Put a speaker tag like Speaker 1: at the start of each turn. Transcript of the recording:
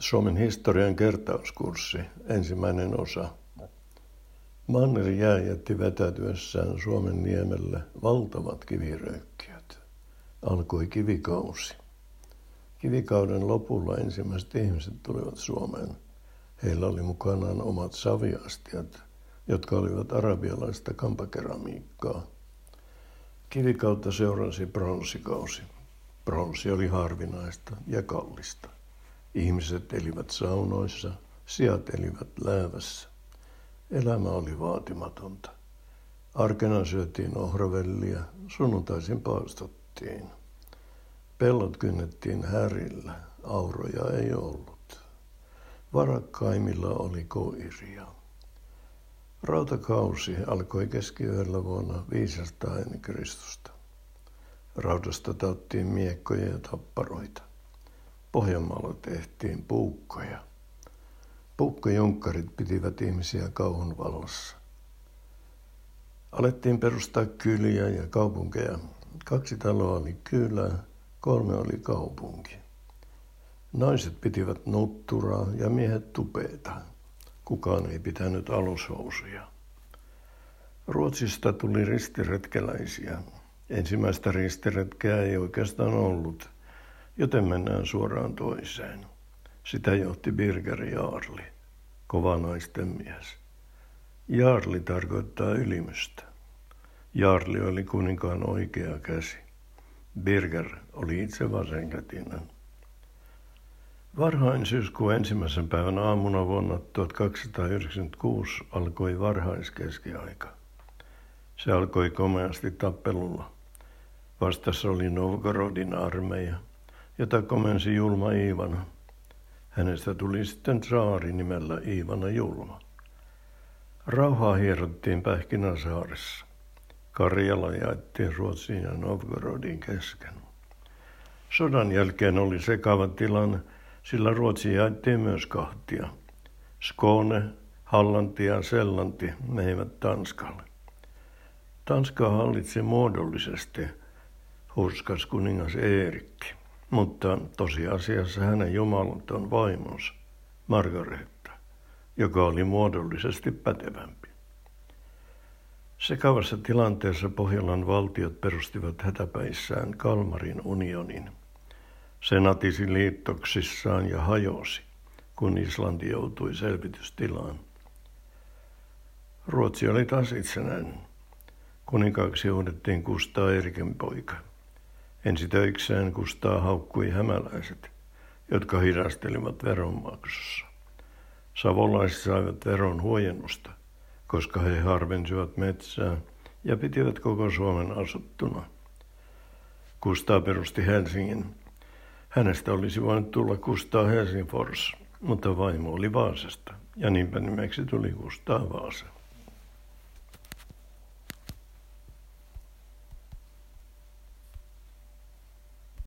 Speaker 1: Suomen historian kertauskurssi, ensimmäinen osa. Manner jää jätti vetäytyessään Suomen niemelle valtavat kiviröykkiöt. Alkoi kivikausi. Kivikauden lopulla ensimmäiset ihmiset tulivat Suomeen. Heillä oli mukanaan omat saviastiat, jotka olivat arabialaista kampakeramiikkaa. Kivikautta seurasi pronsikausi. Pronsi oli harvinaista ja kallista. Ihmiset elivät saunoissa, sijat elivät läävässä. Elämä oli vaatimatonta. Arkena syötiin ohravellia, sunnuntaisin paastottiin. Pellot kynnettiin härillä, auroja ei ollut. Varakkaimmilla oli koiria. Rautakausi alkoi keskiyöllä vuonna 500 ennen Kristusta. Raudasta tauttiin miekkoja ja tapparoita. Pohjanmaalla tehtiin puukkoja. Puukkojunkkarit pitivät ihmisiä kauhun valossa. Alettiin perustaa kyliä ja kaupunkeja. Kaksi taloa oli kylä, kolme oli kaupunki. Naiset pitivät nutturaa ja miehet tupeita. Kukaan ei pitänyt alushousuja. Ruotsista tuli ristiretkeläisiä. Ensimmäistä ristiretkeä ei oikeastaan ollut – joten mennään suoraan toiseen. Sitä johti Birger Jaarli, kova naisten mies. Jaarli tarkoittaa ylimystä. Jaarli oli kuninkaan oikea käsi. Birger oli itse vasenkätinen. Varhain syyskuun ensimmäisen päivän aamuna vuonna 1296 alkoi varhaiskeskiaika. Se alkoi komeasti tappelulla. Vastassa oli Novgorodin armeija – jota komensi Julma Iivana. Hänestä tuli sitten saari nimellä Iivana Julma. Rauhaa hierottiin Pähkinäsaaressa. Karjala jaettiin Ruotsiin ja Novgorodin kesken. Sodan jälkeen oli sekava tilanne, sillä Ruotsi jaettiin myös kahtia. Skåne, Hallanti ja Sellanti menivät Tanskalle. Tanskaa hallitsi muodollisesti hurskas kuningas Eerikki mutta tosiasiassa hänen jumalaton vaimonsa, Margaretta, joka oli muodollisesti pätevämpi. Sekavassa tilanteessa Pohjolan valtiot perustivat hätäpäissään Kalmarin unionin. Se natisi liittoksissaan ja hajosi, kun Islanti joutui selvitystilaan. Ruotsi oli taas itsenäinen. Kuninkaaksi uudettiin Kustaa Eriken poika – Ensi töikseen Kustaa haukkui hämäläiset, jotka hidastelivat veronmaksussa. Savolaiset saivat veron huojennusta, koska he harvensivat metsää ja pitivät koko Suomen asuttuna. Kustaa perusti Helsingin. Hänestä olisi voinut tulla Kustaa Helsingfors, mutta vaimo oli Vaasasta ja niinpä nimeksi tuli Kustaa Vaasa.